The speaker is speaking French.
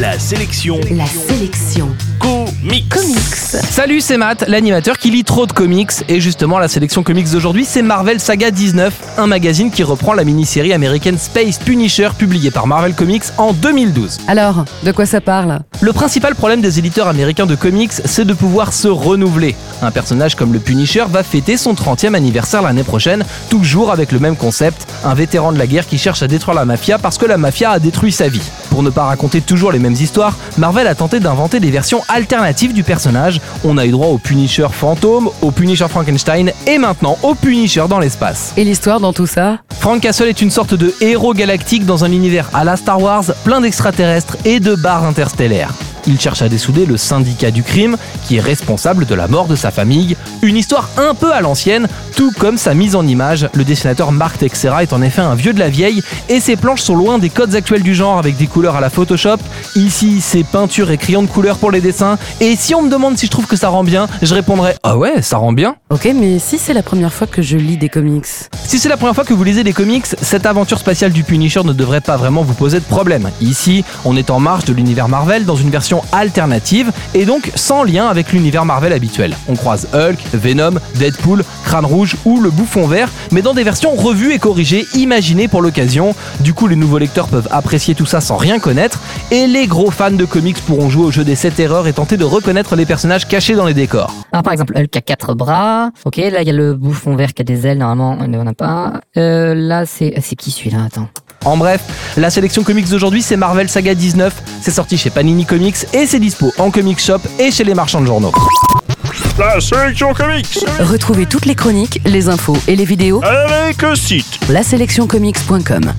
La sélection. La sélection comics. comics. Salut, c'est Matt, l'animateur qui lit trop de comics. Et justement, la sélection comics d'aujourd'hui, c'est Marvel Saga 19, un magazine qui reprend la mini-série américaine Space Punisher publiée par Marvel Comics en 2012. Alors, de quoi ça parle? Le principal problème des éditeurs américains de comics, c'est de pouvoir se renouveler. Un personnage comme le Punisher va fêter son 30e anniversaire l'année prochaine, toujours avec le même concept, un vétéran de la guerre qui cherche à détruire la mafia parce que la mafia a détruit sa vie. Pour ne pas raconter toujours les mêmes histoires, Marvel a tenté d'inventer des versions alternatives du personnage. On a eu droit au Punisher fantôme, au Punisher Frankenstein et maintenant au Punisher dans l'espace. Et l'histoire dans tout ça Frank Castle est une sorte de héros galactique dans un univers à la Star Wars, plein d'extraterrestres et de barres interstellaires. Il cherche à dessouder le syndicat du crime, qui est responsable de la mort de sa famille. Une histoire un peu à l'ancienne, tout comme sa mise en image. Le dessinateur Mark Texera est en effet un vieux de la vieille, et ses planches sont loin des codes actuels du genre avec des couleurs à la Photoshop. Ici, c'est peinture et crayon de couleur pour les dessins. Et si on me demande si je trouve que ça rend bien, je répondrai Ah ouais, ça rend bien. Ok, mais si c'est la première fois que je lis des comics. Si c'est la première fois que vous lisez des comics, cette aventure spatiale du Punisher ne devrait pas vraiment vous poser de problème. Ici, on est en marge de l'univers Marvel dans une version alternative et donc sans lien avec l'univers Marvel habituel. On croise Hulk, Venom, Deadpool, Crâne Rouge ou le Bouffon Vert, mais dans des versions revues et corrigées, imaginées pour l'occasion. Du coup, les nouveaux lecteurs peuvent apprécier tout ça sans rien connaître et les gros fans de comics pourront jouer au jeu des 7 erreurs et tenter de reconnaître les personnages cachés dans les décors. Par exemple, Hulk a quatre bras. Ok, là il y a le bouffon vert qui a des ailes. Normalement, on n'en a pas. Euh, là c'est c'est qui celui-là? Attends. En bref, la sélection comics d'aujourd'hui, c'est Marvel Saga 19. C'est sorti chez Panini Comics et c'est dispo en comic shop et chez les marchands de journaux. La sélection comics. Retrouvez toutes les chroniques, les infos et les vidéos Avec un site. laselectioncomics.com.